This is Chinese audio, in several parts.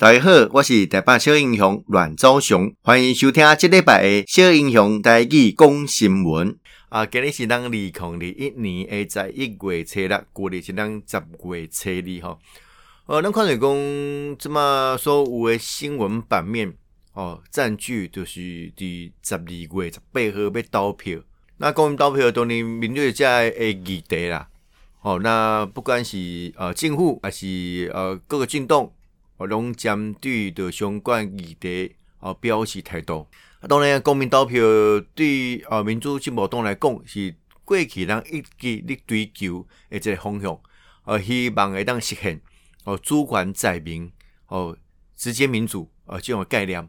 大家好，我是台北小英雄阮昭雄，欢迎收听这礼拜的小英雄台语讲新闻。啊，今日是咱二零二一年的十一月初六，过日是咱十月初二吼。呃，咱看来讲，这么所有的新闻版面哦，占据就是伫十二月十八号要投票。那公民投票当然面对在诶议题啦。哦，那不管是呃政府还是呃各个政党。哦，拢针对的相关议题哦表示态度。当然，公民投票对呃民主进步党来讲是过去人一直咧追求诶一个方向，呃，希望会当实现哦主权在民哦直接民主呃这种概念。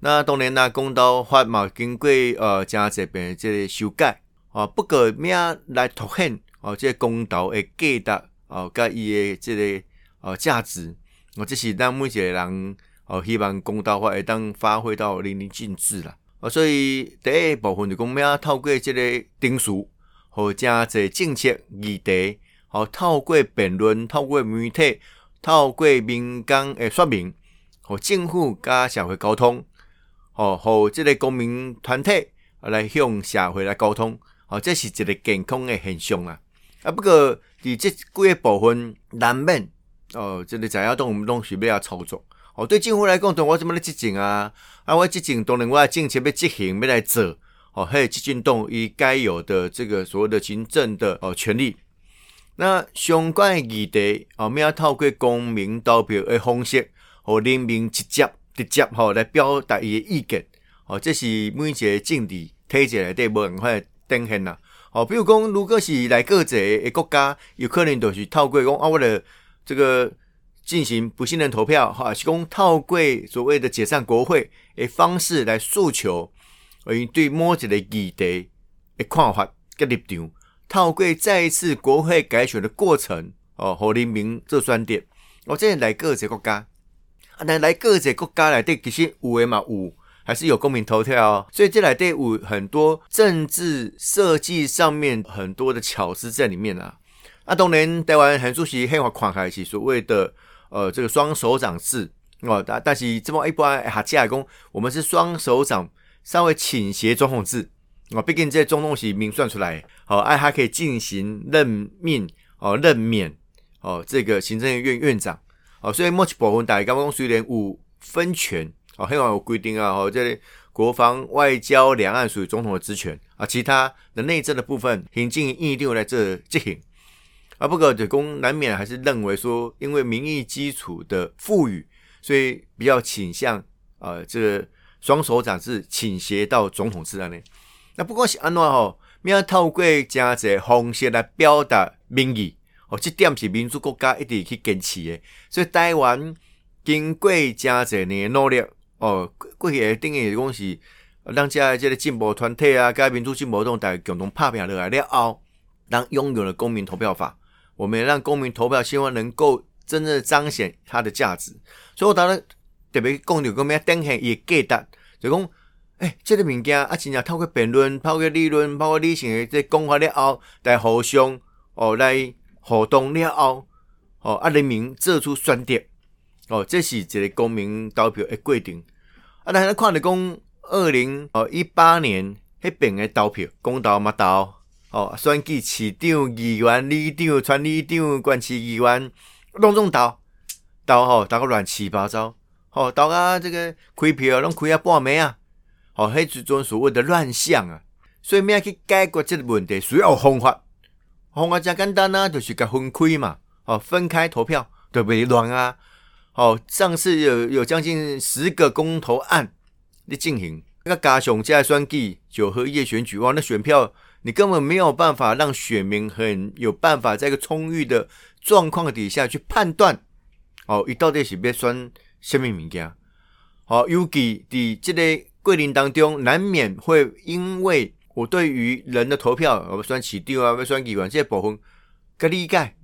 那当然啦，公投法嘛经过呃加这边即个修改哦，不过咩来凸显哦这个公投诶价值哦，甲伊诶这个呃价值。我这是咱每一个人哦，希望公道话会当发挥到淋漓尽致啦。哦，所以第一部分就讲要透过这个定数和加这政策议题，好透过辩论、透过媒体、透过民间诶说明，和政府加社会沟通，哦，和这个公民团体来向社会来沟通，哦，这是一个健康的现象啦。啊，不过伫这几个部分难免。哦，即个在要动我们东西要操作。哦，对政府来讲，对我怎么来执政啊？啊，我执政当然我政策要执行，要来做。哦，还有执政党伊该有的这个所谓的行政的哦权利。那相关的议题，哦，要透过公民投票的方式，和人民直接直接吼来表达伊的意见。哦，这是每一个政治体制内底无办法呈现啦。哦，比如讲，如果是来各个个国家，有可能就是透过讲啊，我的。这个进行不信任投票，哈，是讲透过所谓的解散国会的方式来诉求，而对某一个议题的看法跟立场，透过再一次国会改选的过程，哦，和人民做选点，哦，这来各个国家，啊，来来各个国家来对其实有诶嘛有，还是有公民投票哦，所以这来对有很多政治设计上面很多的巧思在里面啊。啊，当然，台湾很熟悉宪法框架是所谓的呃这个双手掌制哦，但但是这么一般下架来讲，我们是双手掌稍微倾斜总统制哦，毕竟这中东西明算出来，好、哦，哎还可以进行任命哦任免哦这个行政院院长哦，所以目前部分大家刚刚虽然有分权哦，宪法有规定啊，哦这里国防外交两岸属于总统的职权啊，其他的内政的部分行政一定来这执行。啊，不过，就公难免还是认为说，因为民意基础的赋予，所以比较倾向呃，这双手掌是倾斜到总统制安内。那不管是安怎吼，要透过加侪方式来表达民意，哦，这点是民主国家一直去坚持的。所以台湾经过加侪年努力，哦，过去等于讲是让加这个进步团体啊，加民主进步党大家共同拍拼落来了后，咱拥有了公民投票法。我们让公民投票，希望能够真正彰显它的价值。所以我当然特别讲到，我们要登记也给的，就讲，哎，这个物件啊，真正透过辩论、透过理论、透过理性的这讲法了后，来互相哦来互动了后，哦啊人民做出选择，哦，这是一个公民投票的规定。啊，咱看的讲二零哦一八年那边的投票，公投嘛投。哦，选举市长、议员、里长、村里长、县市议员，拢总投投吼，投个乱七八糟，吼投啊这个开票拢开啊半暝啊，吼，迄一种所谓的乱象啊，所以咩去解决这个问题，需要方法，方法真简单啊，就是甲分开嘛，哦，分开投票，对不对？乱啊，哦，上次有有将近十个公投案咧进行，那加上加选举九合一选举，哇，那选票。你根本没有办法让选民很有办法在一个充裕的状况底下去判断，哦，伊到底是要选什么物件？好，尤其在这个过程当中，难免会因为我对于人的投票，我选市长啊，要选议员这些部分，个理解，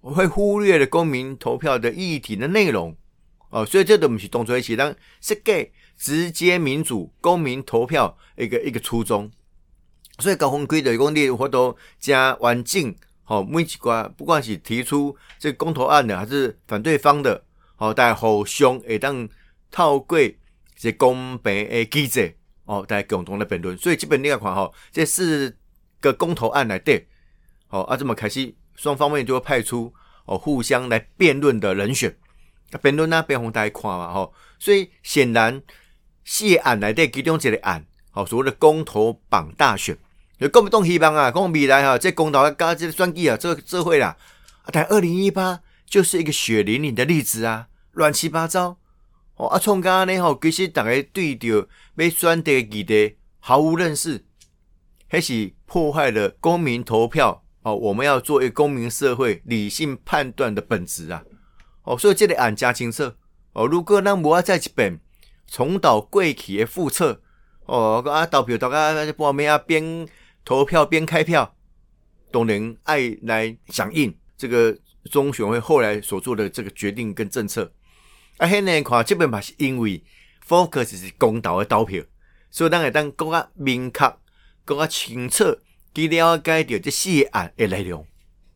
我会忽略了公民投票的议题的内容，哦，所以这都不是当作是当设计直接民主公民投票一个一个初衷。所以高分规的公的活动加完整，好每一关，不管是提出这公投案的，还是反对方的，哦，大家互相会当透过这公平的机制，哦，大家共同来辩论。所以基本你看吼，这四个公投案来对，哦，啊，这么开始双方面就会派出哦互相来辩论的人选，辩论呢，辩红大家看嘛，吼。所以显然四个案来对其中一个案，哦，所谓的公投榜大选，有国民党希望啊，讲未来哈，这公投加这选举啊，这这会啦，啊，但二零一八。就是一个血淋淋的例子啊，乱七八糟哦！啊，从刚刚呢吼，其实大家对着要选择的议题毫无认识，还是破坏了公民投票哦。我们要做一个公民社会理性判断的本质啊！哦，所以这个案加清楚哦。如果咱无啊再一遍重蹈过去的覆辙哦，啊投票大家半暝啊边投票边开票，当然爱来响应这个。中选会后来所做的这个决定跟政策，啊，现在看这边嘛是因为 focus 是公投的投票，所以咱会当更加明确、更加清楚，记了解到这四个案的内容。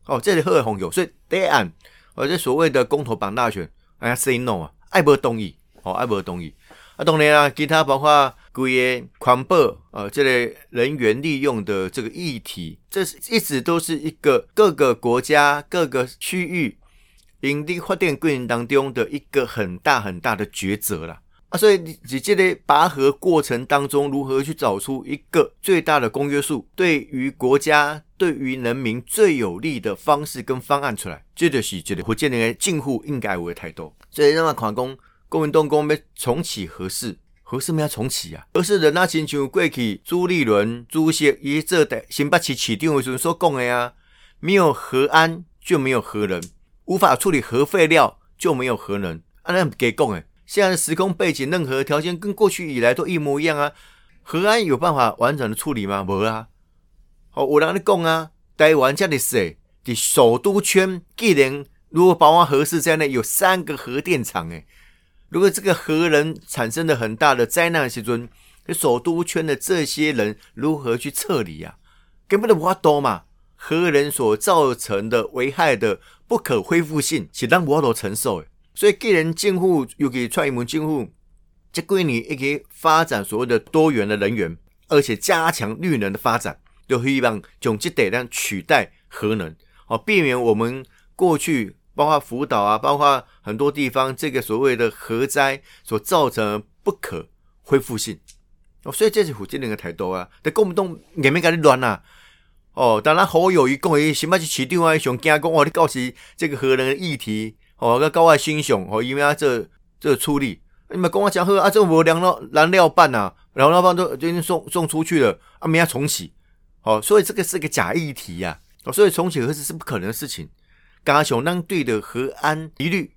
哦，这里好的方向，所以第一案，哦，这所谓的公投绑大选，哎呀，say no 啊，爱无同意，哦，爱无同意。啊，当然啊，其他包括规个环保，呃，这类人员利用的这个议题，这是一直都是一个各个国家、各个区域营地发电过程当中的一个很大很大的抉择了啊。所以你你这类拔河过程当中，如何去找出一个最大的公约数，对于国家、对于人民最有利的方式跟方案出来，这就是这个福建人近乎应该有的态度。所以让他看讲。国民党讲要重启核四，核四没要重启啊？而是人那亲像过去朱立伦主席伊做的新北市市长的时所讲的啊，没有核安就没有核能，无法处理核废料就没有核能。啊，那给讲诶，现在的时空背景、任何条件跟过去以来都一模一样啊。核安有办法完整的处理吗？无啊。好，有人咧讲啊，台湾这里是的首都圈，既然如果包括核四在内，有三个核电厂诶。如果这个核能产生了很大的灾难的时阵，首都圈的这些人如何去撤离啊？根本就无法多嘛！核能所造成的危害的不可恢复性，是咱无法度承受的。所以，既然政府尤其蔡英文政府，这几年一个发展所谓的多元的能源，而且加强绿能的发展，就希望用这点量取代核能，好避免我们过去。包括福岛啊，包括很多地方，这个所谓的核灾所造成不可恢复性哦，所以这是福建人的态度啊。但国民党也没跟你乱呐哦。当然好友宜讲伊新北市市长啊，上惊讲哦，你告诉这个核能的议题哦，个高外新雄哦，因为啊这这处理，你们跟我讲说啊，这无燃料燃料棒呐，燃料棒都已经送送出去了啊，明天重启哦，所以这个是个假议题呀哦，所以重启核四是不可能的事情。加上咱对的核安疑虑，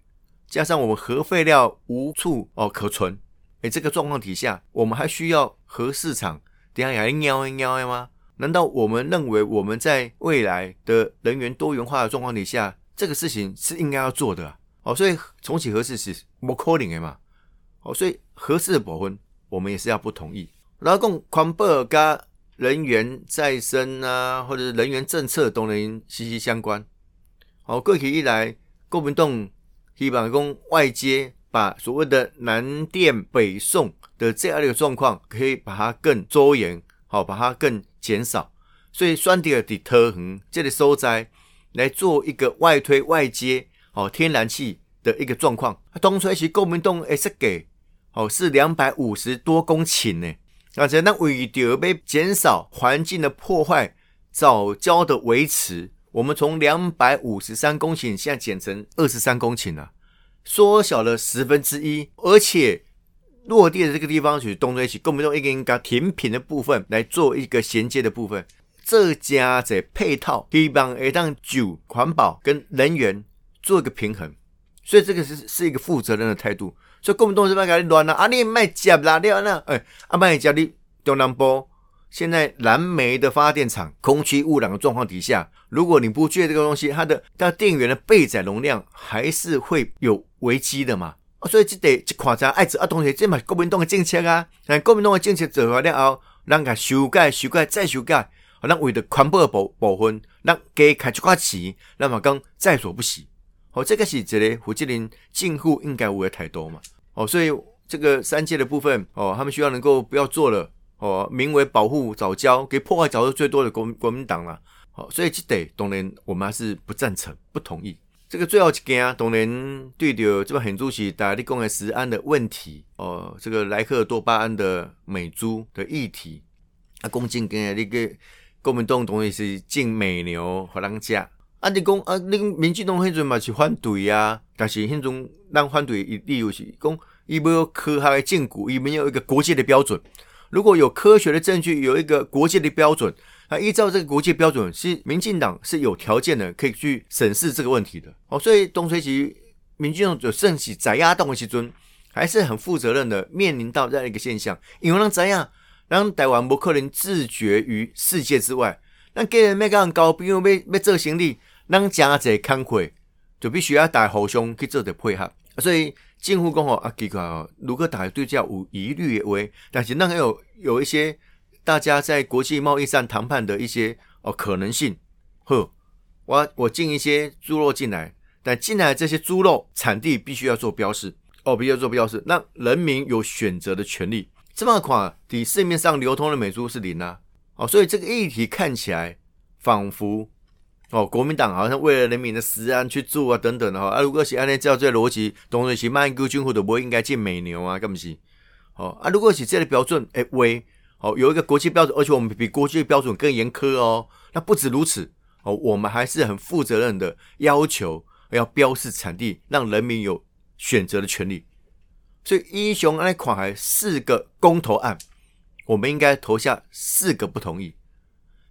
加上我们核废料无处哦可存，诶，这个状况底下，我们还需要核市场等下还喵一喵吗？难道我们认为我们在未来的能源多元化的状况底下，这个事情是应该要做的啊？哦，所以重启核四是不可能的嘛？哦，所以核四的部分我们也是要不同意。然后讲环保跟能源再生啊，或者是能源政策都能息息相关。好，过去以来，国民党希望讲外接把所谓的南电北送的这样的一个状况，可以把它更周延，好，把它更减少。所以选择在桃园这里所在来做一个外推外接，好，天然气的一个状况。当初是国民党诶设计，好，是两百五十多公顷呢。而且那为了要减少环境的破坏，早教的维持。我们从两百五十三公顷现在减成二十三公顷了，缩小了十分之一，而且落地的这个地方就是东在一起，跟我们用一个一个填平的部分来做一个衔接的部分，这加在配套，希望会让就环保跟能源做一个平衡，所以这个是是一个负责任的态度。所以国民党这边搞乱了，啊你卖接啦，你那哎，啊卖接你中南部。现在燃煤的发电厂空气污染的状况底下，如果你不借这个东西，它的它电源的备载容量还是会有危机的嘛？所以这得这夸张，爱子啊同学，这嘛国民党的政策啊，但国民党的政策做完了后，让它修改、修改再修改，让为了环保部部分，让给开出块钱，让马刚在所不惜。哦，这个是这个负责任政府应该有的态度嘛。哦，所以这个三接的部分，哦，他们需要能够不要做了。哦，名为保护藻礁，给破坏藻礁最多的国国民党了。好，所以这得当然我们还是不赞成、不同意。这个最后一件，当然对着这边很主席大家立功的食安的问题，哦，这个莱克多巴胺的美猪的议题，啊，讲真嘅，那个国民党当然是禁美牛给人家。啊，你讲啊，你民进党迄阵嘛是反对啊，但是迄阵咱反对的理由是讲，伊没有科学的证据，伊没有一个国际的标准。如果有科学的证据，有一个国际的标准，那依照这个国际标准，是民进党是有条件的，可以去审视这个问题的。哦，所以东吹西，民进党有升起宰鸭动的时阵，还是很负责任的，面临到这样一个现象，因为让怎样，让台湾不可能自绝于世界之外，那给人每个人高标，要要做行李，让加这工会，就必须要大家互相去做的配合，所以。近乎讲吼啊，奇怪哦，如果大家对这有疑虑的话，但是那还有有一些大家在国际贸易上谈判的一些哦可能性。呵，我我进一些猪肉进来，但进来这些猪肉产地必须要做标示哦，必须要做标示，让人民有选择的权利。这么款，底市面上流通的美猪是零啊，哦，所以这个议题看起来仿佛。哦，国民党好像为了人民的食安去做啊，等等的哈。啊，如果是按照这逻辑，当然是卖牛军火都不应该进美牛啊，干不是？哦啊，如果是这个标准，哎喂，哦有一个国际标准，而且我们比国际标准更严苛哦。那不止如此，哦，我们还是很负责任的要求要标示产地，让人民有选择的权利。所以英雄那款还四个公投案，我们应该投下四个不同意。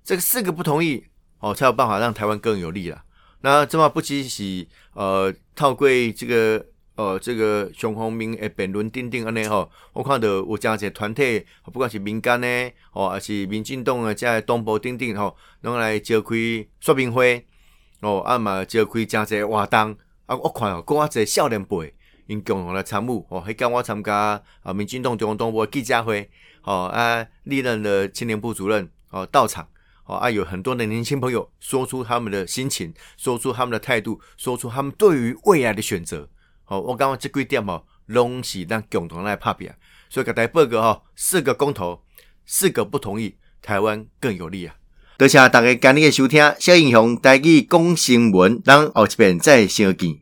这个四个不同意。哦，才有办法让台湾更有利啦。那这么不只是呃，透过这个呃，这个熊红明诶辩论等等安尼吼，我看到有这样一个团体，不管是民间呢，哦，还是民进党啊，在东部等等吼，拢来召开说明会，哦，啊嘛召开这样一个活动，啊，我看哦，国外少年辈因共同来参与，哦，还跟我参加啊，民进党中央东部记者会，哦啊，历任的青年部主任哦到场。啊，有很多的年轻朋友说出他们的心情，说出他们的态度，说出他们对于未来的选择。好，我刚刚这几点哦，拢是咱共同来拍拼，所以给大家报告哈，四个公投，四个不同意，台湾更有利啊！多谢大家今日的收听，小英雄带去讲新闻，咱后一遍再相见。